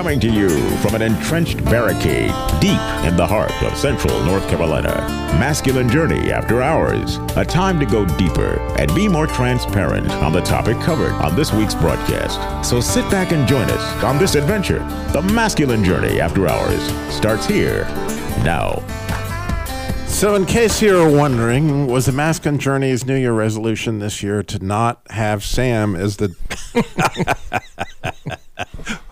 Coming to you from an entrenched barricade deep in the heart of central North Carolina. Masculine Journey After Hours. A time to go deeper and be more transparent on the topic covered on this week's broadcast. So sit back and join us on this adventure. The Masculine Journey After Hours starts here now. So, in case you're wondering, was the Masculine Journey's New Year resolution this year to not have Sam as the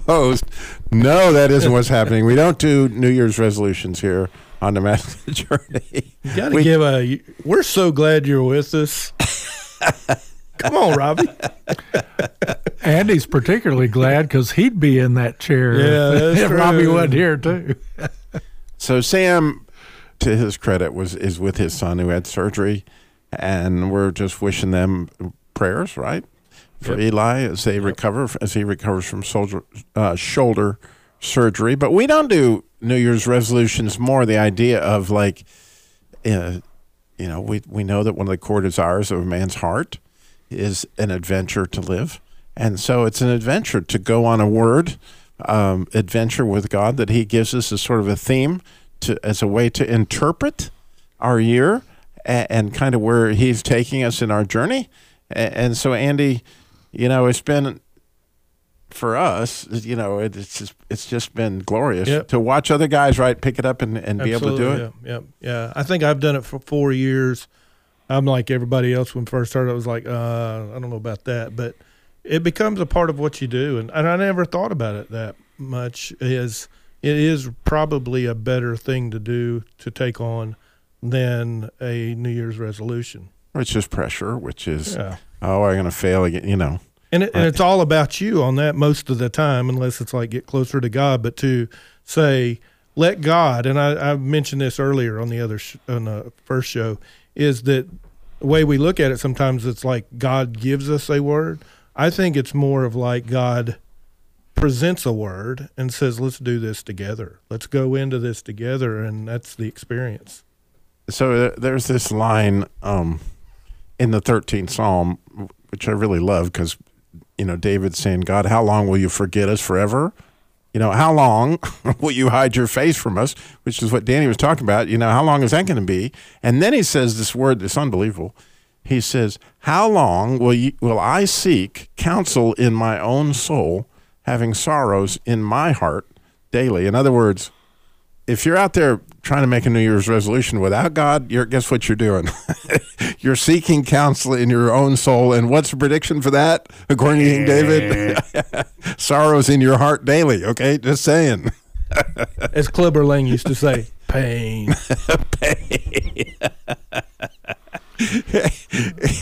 host? No, that isn't what's happening. We don't do New Year's resolutions here on the Masculine Journey. You got to We- give a. We're so glad you're with us. Come on, Robbie. Andy's particularly glad because he'd be in that chair Yeah, if, that's if Robbie true. wasn't here too. So Sam, to his credit, was is with his son who had surgery, and we're just wishing them prayers, right, for Eli as they recover as he recovers from soldier, uh, shoulder surgery. But we don't do New Year's resolutions. More the idea of like, uh, you know, we we know that one of the core desires of a man's heart is an adventure to live, and so it's an adventure to go on a word um, adventure with God that He gives us as sort of a theme to as a way to interpret our year and, and kind of where He's taking us in our journey. And, and so, Andy, you know, it's been for us, you know, it's just, it's just been glorious Yep. to watch other guys right pick it up and, and be able to do it. Yeah, yeah, yeah. I think I've done it for four years. I'm like everybody else when first started. I was like, uh, I don't know about that, but it becomes a part of what you do, and, and I never thought about it that much. Is it is probably a better thing to do to take on than a New Year's resolution. Which is pressure, which is Yeah. oh, I'm going to fail again. You know, And, it, and it's all about you on that most of the time, unless it's like get closer to God. But to say, let God, and I, I mentioned this earlier on the other sh- on the first show, is that the way we look at it sometimes it's like God gives us a word. I think it's more of like God presents a word and says, "Let's do this together. Let's go into this together," and that's the experience. so uh, there's this line um, in the 13th Psalm, which I really love because, you know, David saying, God, how long will you forget us forever? You know, how long will you hide your face from us? Which is what Danny was talking about. You know, how long is that going to be? And then he says this word that's unbelievable. He says, How long will, you, will I seek counsel in my own soul, having sorrows in my heart daily? In other words, if you're out there trying to make a New Year's resolution without God, you're guess what you're doing? you're seeking counsel in your own soul. And what's the prediction for that, according to King David? Sorrows in your heart daily. Okay, just saying. As Clubber Lang used to say, "Pain." pain.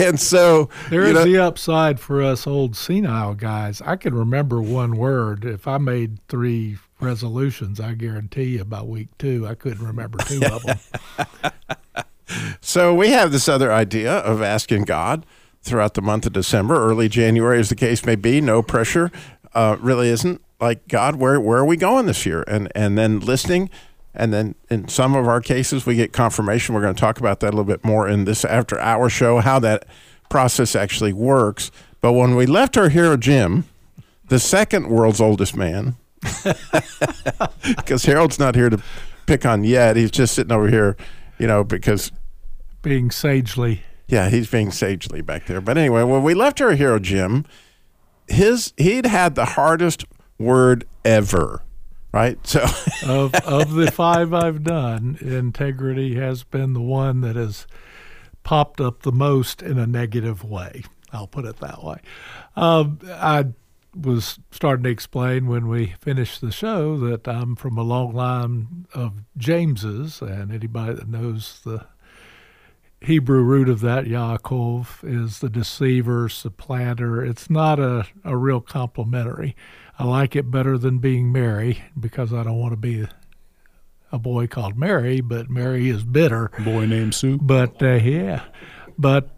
and so there is know, the upside for us old senile guys. I can remember one word. If I made three resolutions, I guarantee you by week two, I couldn't remember two of them. So we have this other idea of asking God throughout the month of December, early January, as the case may be. No pressure, uh, really isn't like God. Where where are we going this year? And and then listening, and then in some of our cases we get confirmation. We're going to talk about that a little bit more in this after hour show how that process actually works. But when we left our hero Jim, the second world's oldest man, because Harold's not here to pick on yet. He's just sitting over here, you know, because Being sagely yeah, he's being sagely back there. But anyway, when we left our hero Jim, his he'd had the hardest word ever, right? So of of the five I've done, integrity has been the one that has popped up the most in a negative way. I'll put it that way. Um, I was starting to explain when we finished the show that I'm from a long line of Jameses, and anybody that knows the Hebrew root of that, Yaakov, is the deceiver, supplanter. It's not a, a real complimentary. I like it better than being Mary because I don't want to be a boy called Mary, but Mary is bitter. Boy named Sue. But uh, yeah, but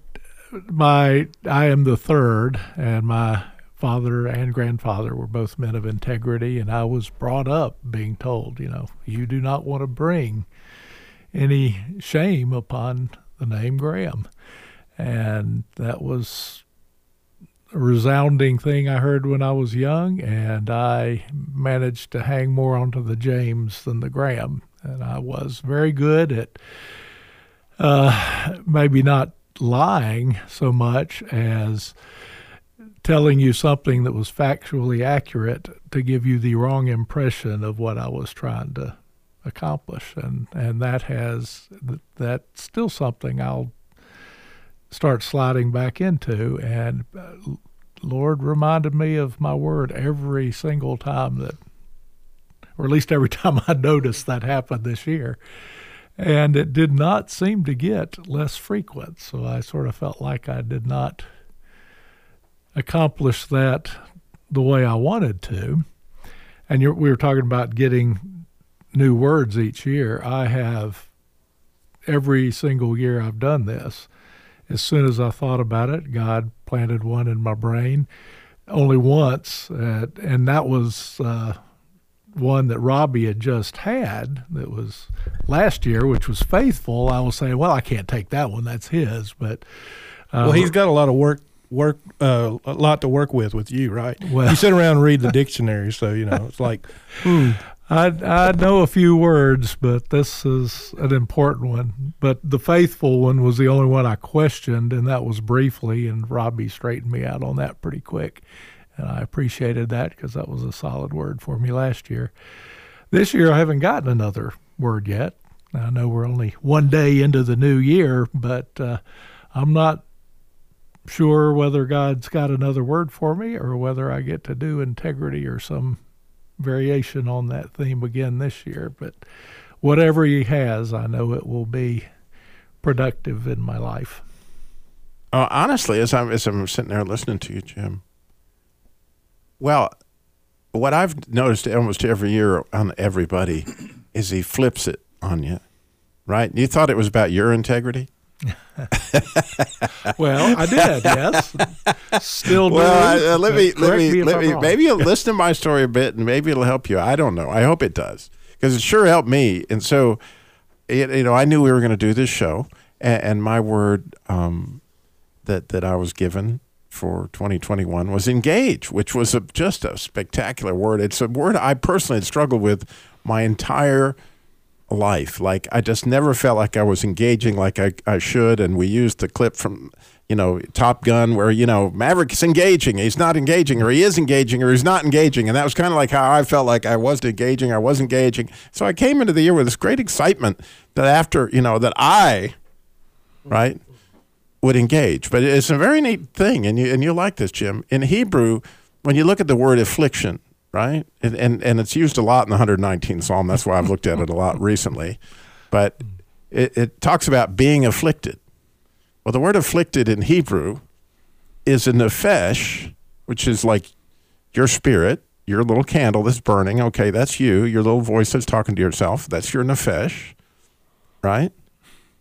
my I am the third, and my father and grandfather were both men of integrity, and I was brought up being told, you know, you do not want to bring any shame upon the name Graham, and that was a resounding thing I heard when I was young, and I managed to hang more onto the James than the Graham, and I was very good at uh, maybe not lying so much as telling you something that was factually accurate to give you the wrong impression of what I was trying to accomplish. And and that has that's still something I'll start sliding back into. And uh, Lord reminded me of my word every single time that or at least every time I noticed that happened this year. And it did not seem to get less frequent. So I sort of felt like I did not accomplish that the way I wanted to. And we were talking about getting new words each year. I have every single year I've done this. As soon as I thought about it, God planted one in my brain. Only once, uh, and that was uh, one that Robbie had just had that was last year, which was faithful, I will say, well, I can't take that one. That's his. But uh, well, he's got a lot of work work uh, a lot to work with with you, right? Well, you sit around and read the dictionary, so you know it's like, hmm. I I know a few words, but this is an important one. But the faithful one was the only one I questioned, and that was briefly, and Robbie straightened me out on that pretty quick and I appreciated that because that was a solid word for me last year. This year, I haven't gotten another word yet. I know we're only one day into the new year, but uh, I'm not sure whether God's got another word for me or whether I get to do integrity or some variation on that theme again this year. But whatever He has, I know it will be productive in my life. Uh, honestly, as I'm as I'm sitting there listening to you, Jim, well, what I've noticed almost every year on everybody is he flips it on you, right? You thought it was about your integrity. well, I did. Yes, still. Well, uh, let me let me, me let me maybe you'll listen to my story a bit, and maybe it'll help you. I don't know. I hope it does because it sure helped me. And so, it, you know, I knew we were going to do this show, and, and my word um, that that I was given for 2021 was engage, which was a, just a spectacular word. It's a word I personally had struggled with my entire life. Like I just never felt like I was engaging like I, I should. And we used the clip from, you know, Top Gun where, you know, Maverick's engaging, he's not engaging, or he is engaging, or he's not engaging. And that was kind of like how I felt like I was engaging, I was engaging. So I came into the year with this great excitement that after, you know, that I, right, would engage. But it's a very neat thing, and you and you like this, Jim. In Hebrew, when you look at the word affliction, right, and and, and it's used a lot in the 119th Psalm. That's why I've looked at it a lot recently. But it, it talks about being afflicted. Well, the word afflicted in Hebrew is a nefesh, which is like your spirit, your little candle that's burning. Okay, that's you. Your little voice that's talking to yourself. That's your nefesh, right?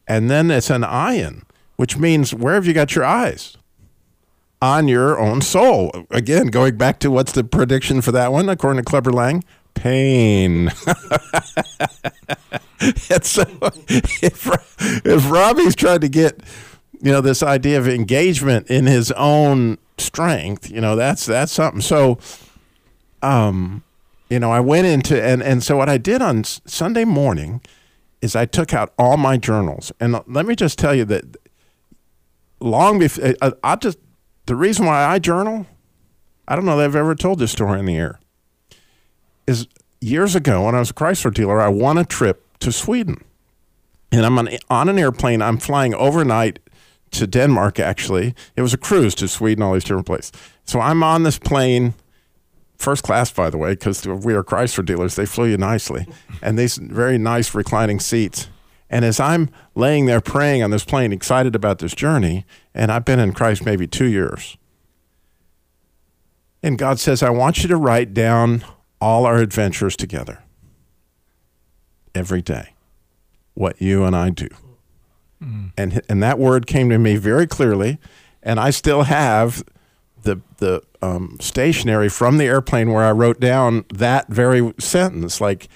And then it's an ayin, which means where have you got your eyes? On your own soul. Again, going back to what's the prediction for that one, according to Clubber Lang? Pain. so if, if Robbie's trying to get, you know, this idea of engagement in his own strength, you know, that's that's something. So, um, you know, I went into and and so what I did on Sunday morning is I took out all my journals, and let me just tell you that long before uh, uh, I just the reason why I journal, I don't know that I've ever told this story in the air. Is years ago when I was a Chrysler dealer, I won a trip to Sweden, and I'm on, on an airplane. I'm flying overnight to Denmark. Actually, it was a cruise to Sweden, all these different places. So I'm on this plane, first class, by the way, because we are Chrysler dealers. They flew you nicely, and these very nice reclining seats. And as I'm laying there praying on this plane, excited about this journey, and I've been in Christ maybe two years, and God says, I want you to write down all our adventures together. every day what you and I do. And and that word came to me very clearly, and I still have the the um, stationery from the airplane where I wrote down that very sentence. Like,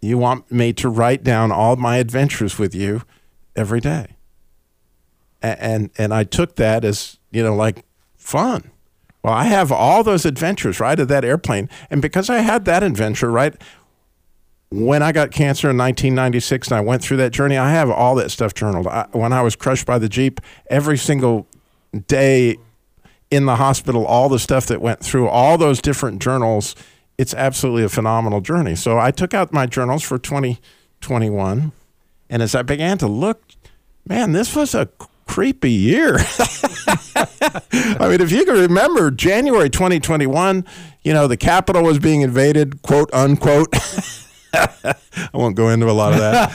you want me to write down all my adventures with you every day, A- and and I took that as you know like fun. Well, I have all those adventures right of that airplane, and because I had that adventure right when I got cancer in 1996 and I went through that journey, I have all that stuff journaled. I, when I was crushed by the Jeep, every single day in the hospital, all the stuff that went through all those different journals, it's absolutely a phenomenal journey. So I took out my journals for 2021. And as I began to look, man, this was a creepy year. I mean, if you can remember January 2021, you know, the Capitol was being invaded, quote unquote. I won't go into a lot of that.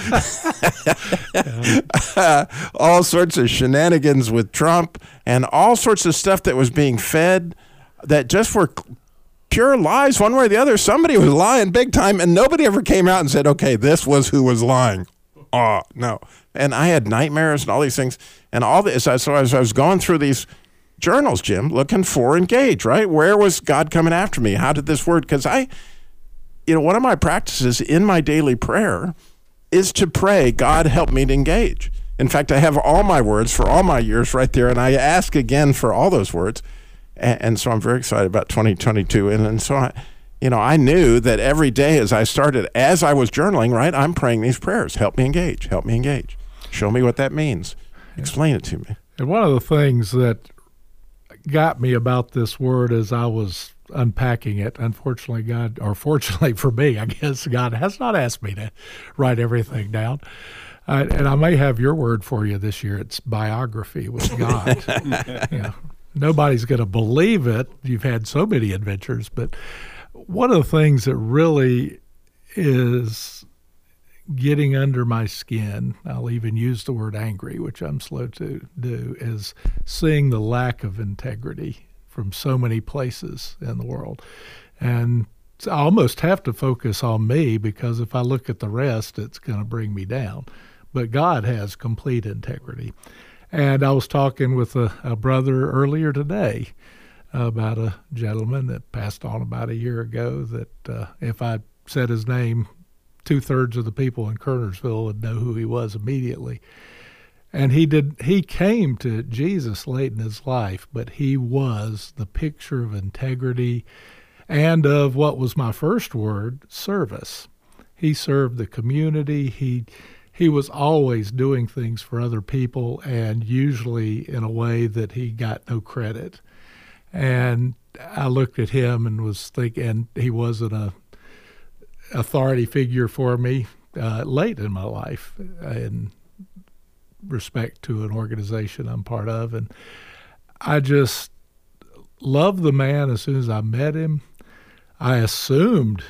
all sorts of shenanigans with Trump and all sorts of stuff that was being fed that just were pure lies, one way or the other. Somebody was lying big time, and nobody ever came out and said, okay, this was who was lying. Oh, no. And I had nightmares and all these things. And all this. So as I was going through these journals, Jim, looking for engage, right? Where was God coming after me? How did this word? Because I, you know, one of my practices in my daily prayer is to pray, God, help me to engage. In fact, I have all my words for all my years right there, and I ask again for all those words. And, and so I'm very excited about 2022. And, and so I, you know, I knew that every day as I started, as I was journaling, right, I'm praying these prayers help me engage, help me engage. Show me what that means. Explain it to me. And one of the things that got me about this word as I was unpacking it, unfortunately, God, or fortunately for me, I guess God has not asked me to write everything down. Uh, and I may have your word for you this year. It's biography with God. you know, nobody's going to believe it. You've had so many adventures, but one of the things that really is getting under my skin, I'll even use the word angry, which I'm slow to do, is seeing the lack of integrity from so many places in the world. And I almost have to focus on me because if I look at the rest, it's going to bring me down. But God has complete integrity. And I was talking with a, a brother earlier today about a gentleman that passed on about a year ago that uh, if I said his name, two thirds of the people in Kernersville would know who he was immediately. And he did he came to Jesus late in his life, but he was the picture of integrity and of what was my first word, service. He served the community. He he was always doing things for other people and usually in a way that he got no credit. And I looked at him and was thinking he wasn't a authority figure for me uh, late in my life in respect to an organization I'm part of. And I just loved the man as soon as I met him. I assumed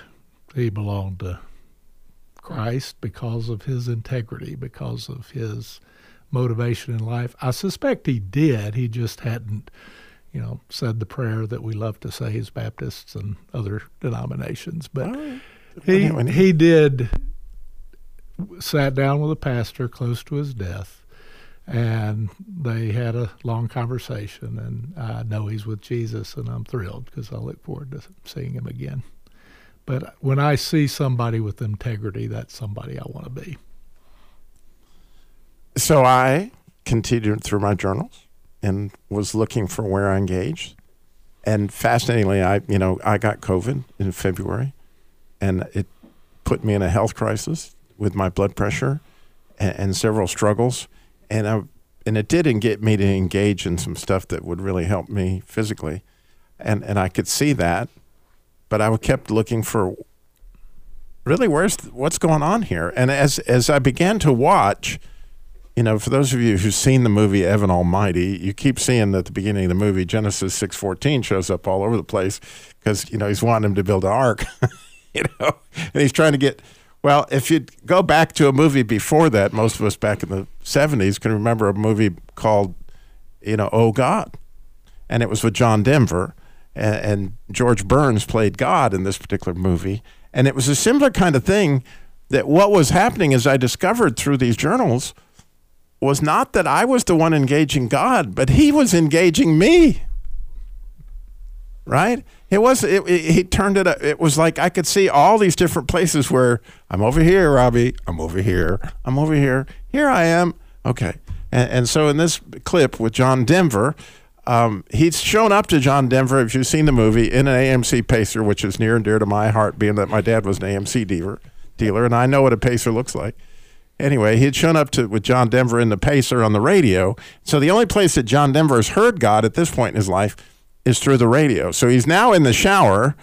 he belonged to Christ because of his integrity, because of his motivation in life. I suspect he did. He just hadn't, you know, said the prayer that we love to say as Baptists and other denominations. But he he did sat down with a pastor close to his death and they had a long conversation and I know he's with Jesus and I'm thrilled because I look forward to seeing him again. But when I see somebody with integrity, that's somebody I want to be. So I continued through my journals and was looking for where I engaged. And fascinatingly, I you know I got COVID in February, and it put me in a health crisis with my blood pressure and, and several struggles. And I and it didn't get me to engage in some stuff that would really help me physically, and and I could see that, but I kept looking for really where's what's going on here. And as as I began to watch you know, for those of you who've seen the movie Evan Almighty, you keep seeing at the beginning of the movie Genesis six fourteen shows up all over the place because you know he's wanting him to build an ark, you know, and he's trying to get. Well, if you go back to a movie before that, most of us back in the seventies can remember a movie called, you know, Oh God, and it was with John Denver, and, and George Burns played God in this particular movie, and it was a similar kind of thing that what was happening as I discovered through these journals was not that I was the one engaging God, but He was engaging me. Right? It was. It, it, he turned it. Up. It was like I could see all these different places where I'm over here, Robbie. I'm over here. I'm over here. Here I am. Okay. And, and so in this clip with John Denver, um, he's shown up to John Denver, if you've seen the movie, in an AMC Pacer, which is near and dear to my heart, being that my dad was an AMC dealer, dealer, and I know what a Pacer looks like. Anyway, he had shown up to with John Denver in the Pacer on the radio. So the only place that John Denver has heard God at this point in his life is through the radio. So he's now in the shower,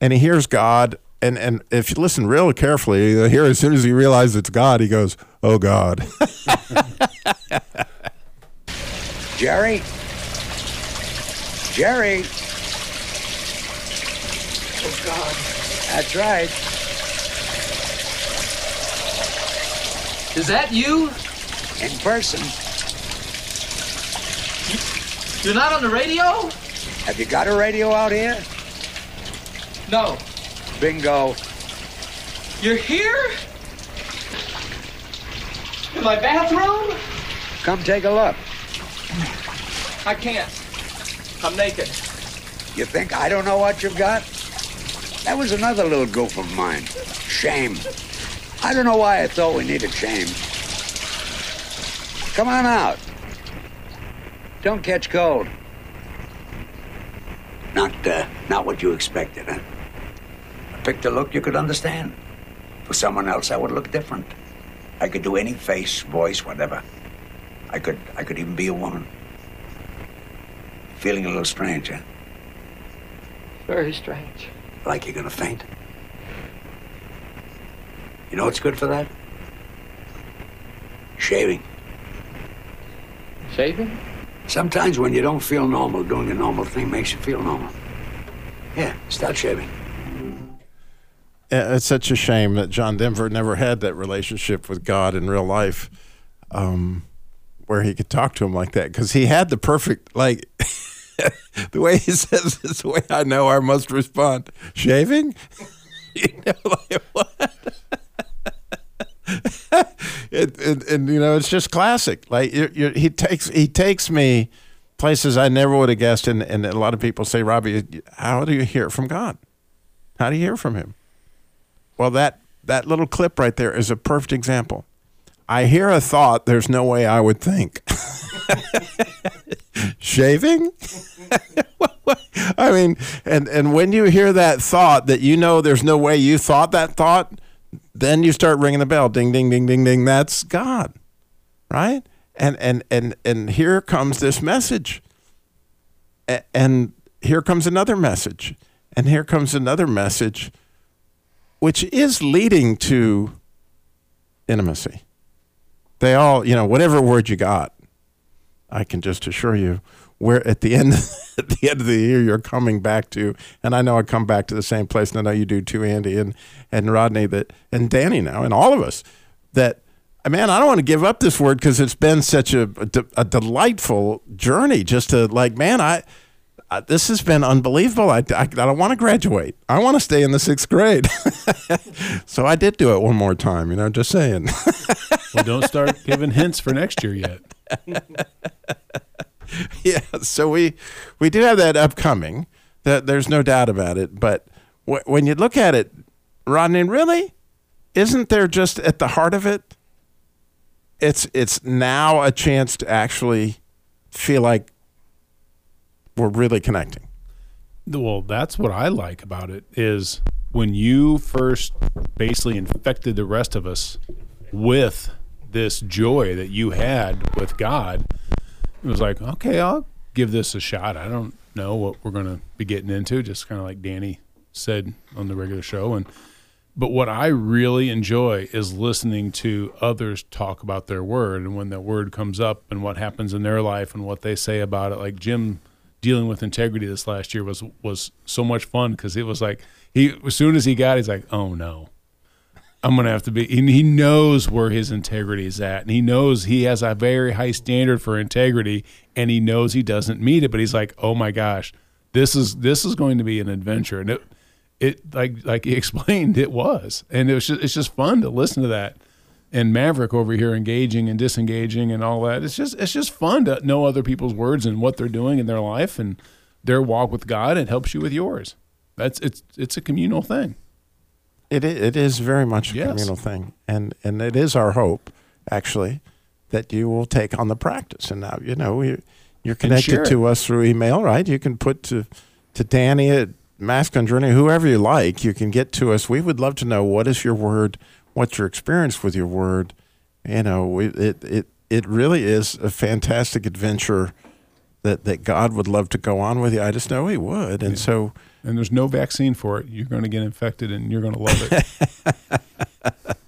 and he hears God. And and if you listen real carefully, hear as soon as he realizes it's God, he goes, "Oh God." Jerry? Jerry? Oh, God. That's right. Is that you? In person. You're not on the radio? Have you got a radio out here? No. Bingo. You're here? In my bathroom? Come take a look. I can't. I'm naked. You think I don't know what you've got? That was another little goof of mine. Shame. I don't know why I thought we needed shame. Come on out. Don't catch cold. Not, uh, not what you expected, huh? I picked a look you could understand. For someone else, I would look different. I could do any face, voice, whatever. I could, I could even be a woman. Feeling a little strange, huh? Very strange. Like you're gonna faint. You know what's good for that? Shaving. Shaving? Sometimes when you don't feel normal, doing a normal thing makes you feel normal. Yeah, start shaving. it's such a shame that John Denver never had that relationship with God in real life, um, where he could talk to him like that. Because he had the perfect, like, the way he says it's the way I know I must respond. Shaving? you know, like what? it, it, and you know, it's just classic. Like you're, you're, he takes he takes me places I never would have guessed, and, and a lot of people say, Robbie, how do you hear from God? How do you hear from Him? Well, that that little clip right there is a perfect example. I hear a thought. There's no way I would think. Shaving? I mean, and and when you hear that thought that you know there's no way you thought that thought, then you start ringing the bell. Ding ding ding ding ding. That's God. Right? And and and and here comes this message. And here comes another message. And here comes another message which is leading to intimacy. They all, you know, whatever word you got, I can just assure you, where at the end at the end of the year you're coming back to, and I know I come back to the same place, and I know you do too, Andy and and Rodney, that and Danny now, and all of us, that man, I don't want to give up this word because it's been such a, a, a delightful journey. Just to like, man, I this has been unbelievable. I, I, I don't want to graduate. I want to stay in the sixth grade. so I did do it one more time, you know, just saying. well, don't start giving hints for next year yet. yeah, so we we do have that upcoming. That there's no doubt about it. But wh- when you look at it, Rodney, really, isn't there just at the heart of it? It's it's now a chance to actually feel like we're really connecting. Well, that's what I like about it is when you first basically infected the rest of us with this joy that you had with God, it was like, okay, I'll give this a shot. I don't know what we're going to be getting into, just kind of like Danny said on the regular show and but what I really enjoy is listening to others talk about their word and when that word comes up and what happens in their life and what they say about it. Like Jim dealing with integrity this last year was was so much fun because it was like he as soon as he got, he's like, oh no, I'm gonna have to be. And he knows where his integrity is at, and he knows he has a very high standard for integrity, and he knows he doesn't meet it. But he's like, oh my gosh, this is this is going to be an adventure, and it it like like he explained it was, and it was just, it's just fun to listen to that. And Maverick over here engaging and disengaging and all that. It's just it's just fun to know other people's words and what they're doing in their life and their walk with God. It helps you with yours. That's it's it's a communal thing. It it is very much a Yes. communal thing, and and it is our hope, actually, that you will take on the practice. And now you know we, you're connected to us through email, right? You can put to to Danny at Masculine Journey, whoever you like. You can get to us. We would love to know what is your word, what's your experience with your word. You know, it it it really is a fantastic adventure. That, that God would love to go on with you. I just know He would, and so And there's no vaccine for it. You're going to get infected, and you're going to love it.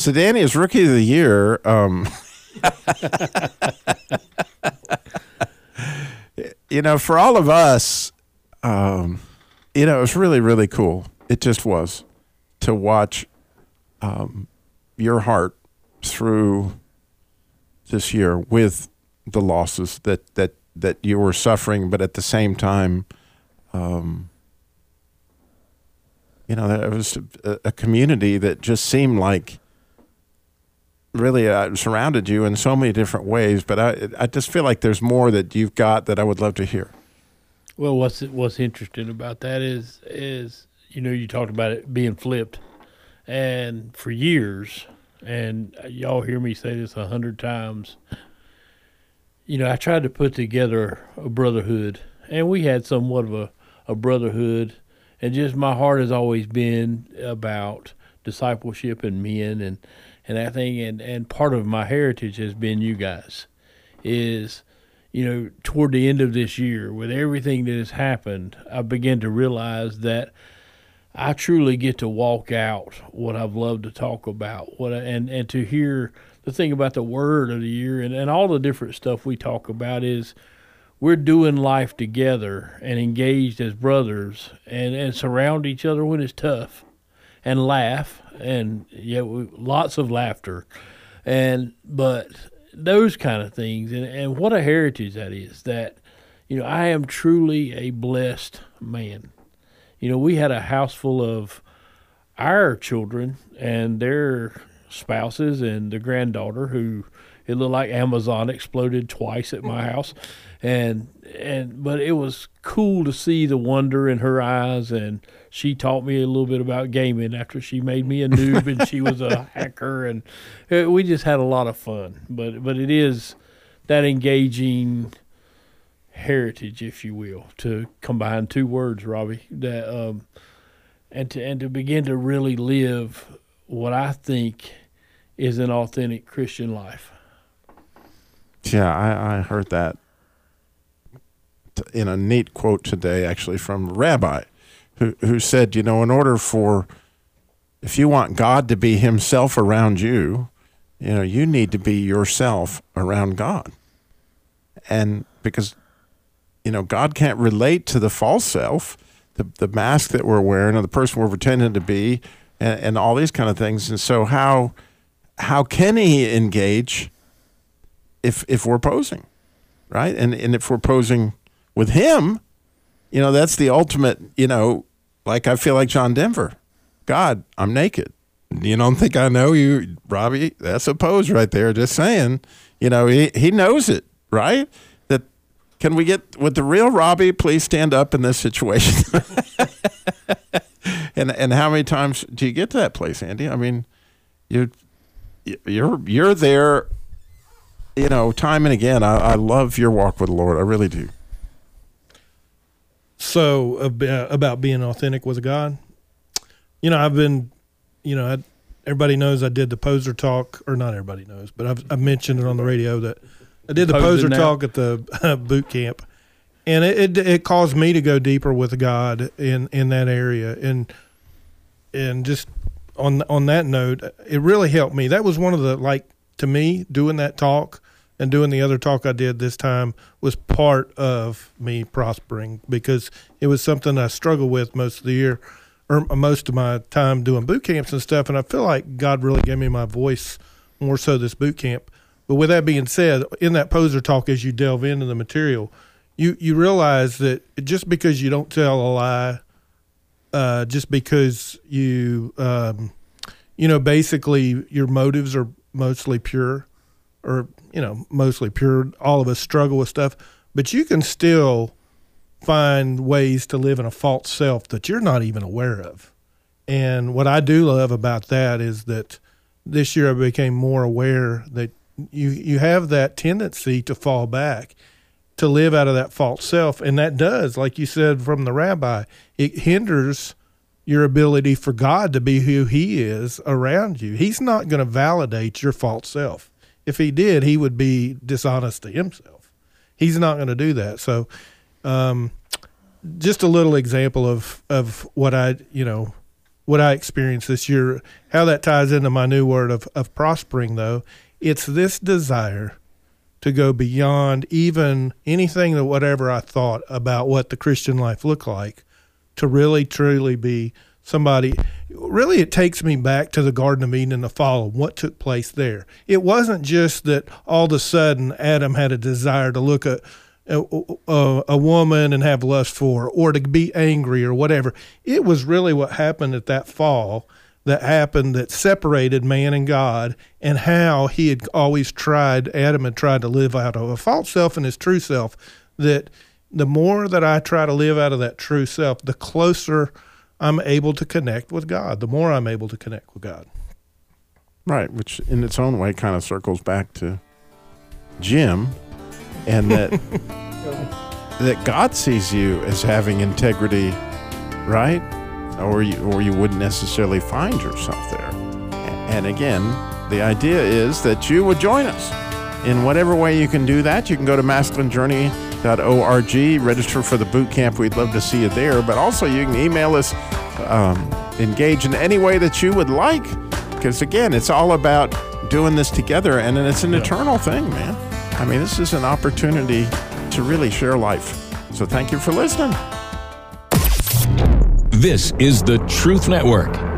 So Danny is rookie of the year. Um, you know, for all of us, um, you know, it was really, really cool. It just was to watch um, your heart through this year with the losses that that that you were suffering, but at the same time, um, you know, it was a, community that just seemed like really uh, surrounded you in so many different ways. But I, I just feel like there's more that you've got that I would love to hear. Well, what's what's interesting about that is is you know you talked about it being flipped, and for years, and y'all hear me say this a hundred times. You know, I tried to put together a brotherhood, and we had somewhat of a, a brotherhood, and just my heart has always been about discipleship and men and and that thing, and and part of my heritage has been you guys, is you know, toward the end of this year, with everything that has happened, I began to realize that I truly get to walk out what I've loved to talk about. What I, and and to hear the thing about the word of the year and, and all the different stuff we talk about is we're doing life together and engaged as brothers and, and surround each other when it's tough and laugh and yeah we, lots of laughter. And but those kind of things and, and what a heritage that is that you know i am truly a blessed man. You know we had a house full of our children and their spouses and the granddaughter who it looked like amazon exploded twice at my house and and but it was cool to see the wonder in her eyes. And she taught me a little bit about gaming after she made me a noob and she was a hacker. And uh, we just had a lot of fun. But but it is that engaging heritage if you will to combine two words robbie that um and to and to begin to really live what i think is an authentic christian life. Yeah, I, I heard that in a neat quote today, actually from rabbi, who who said, you know, in order for if you want God to be Himself around you, you know, you need to be yourself around God, and because you know God can't relate to the false self, the the mask that we're wearing, or the person we're pretending to be, and, and all these kind of things, and so how how can He engage? if if we're posing, right? And and if we're posing with him, you know, that's the ultimate, you know, like I feel like John Denver. God, I'm naked. You don't think I know you, Robbie? That's a pose right there. Just saying. You know, he, he knows it, right? That can we get with the real Robbie, please stand up in this situation. and and how many times do you get to that place, Andy? I mean, you you're you're there you know, time and again, I, I love your walk with the Lord. I really do. So about, uh, about being authentic with God, you know, I've been, you know, I, everybody knows I did the poser talk, or not everybody knows, but I've, I've mentioned it on the radio that I did the Posing poser now. talk at the boot camp, and it, it it caused me to go deeper with God in in that area, and and just on on that note, it really helped me. That was one of the like to me doing that talk and doing the other talk I did this time was part of me prospering because it was something I struggled with most of the year or most of my time doing boot camps and stuff. And I feel like God really gave me my voice more so this boot camp. But with that being said, in that poser talk, as you delve into the material, you, you realize that just because you don't tell a lie uh, just because you, um, you know, basically your motives are mostly pure, or you know, mostly pure. All of us struggle with stuff, but you can still find ways to live in a false self that you're not even aware of. And what I do love about that is that this year I became more aware that you you have that tendency to fall back to live out of that false self and that does like you said from the rabbi it hinders your ability for God to be who he is around you he's not going to validate your false self if he did he would be dishonest to himself. He's not going to do that. So um, just a little example of of what I you know what I experienced this year. How that ties into my new word of of prospering, though, it's this desire to go beyond even anything that whatever I thought about what the Christian life looked like, to really truly be somebody. Really, it takes me back to the Garden of Eden in the fall and what took place there. It wasn't just that all of a sudden Adam had a desire to look at a, a, a, woman and have lust for, or to be angry or whatever. It was really what happened at that fall that happened that separated man and God, and how he had always tried, Adam had tried to live out of a false self and his true self. That the more that I try to live out of that true self, the closer I'm able to connect with God, the more I'm able to connect with God. Right, which in its own way kind of circles back to Jim and that that God sees you as having integrity, right? Or you, or you wouldn't necessarily find yourself there. And again, the idea is that you would join us in whatever way you can do that. You can go to masculinejourney.org, register for the boot camp. We'd love to see you there. But also, you can email us, um, engage in any way that you would like. Because again, it's all about doing this together, and it's an yeah. eternal thing, man. I mean, this is an opportunity to really share life. So thank you for listening. This is the Truth Network.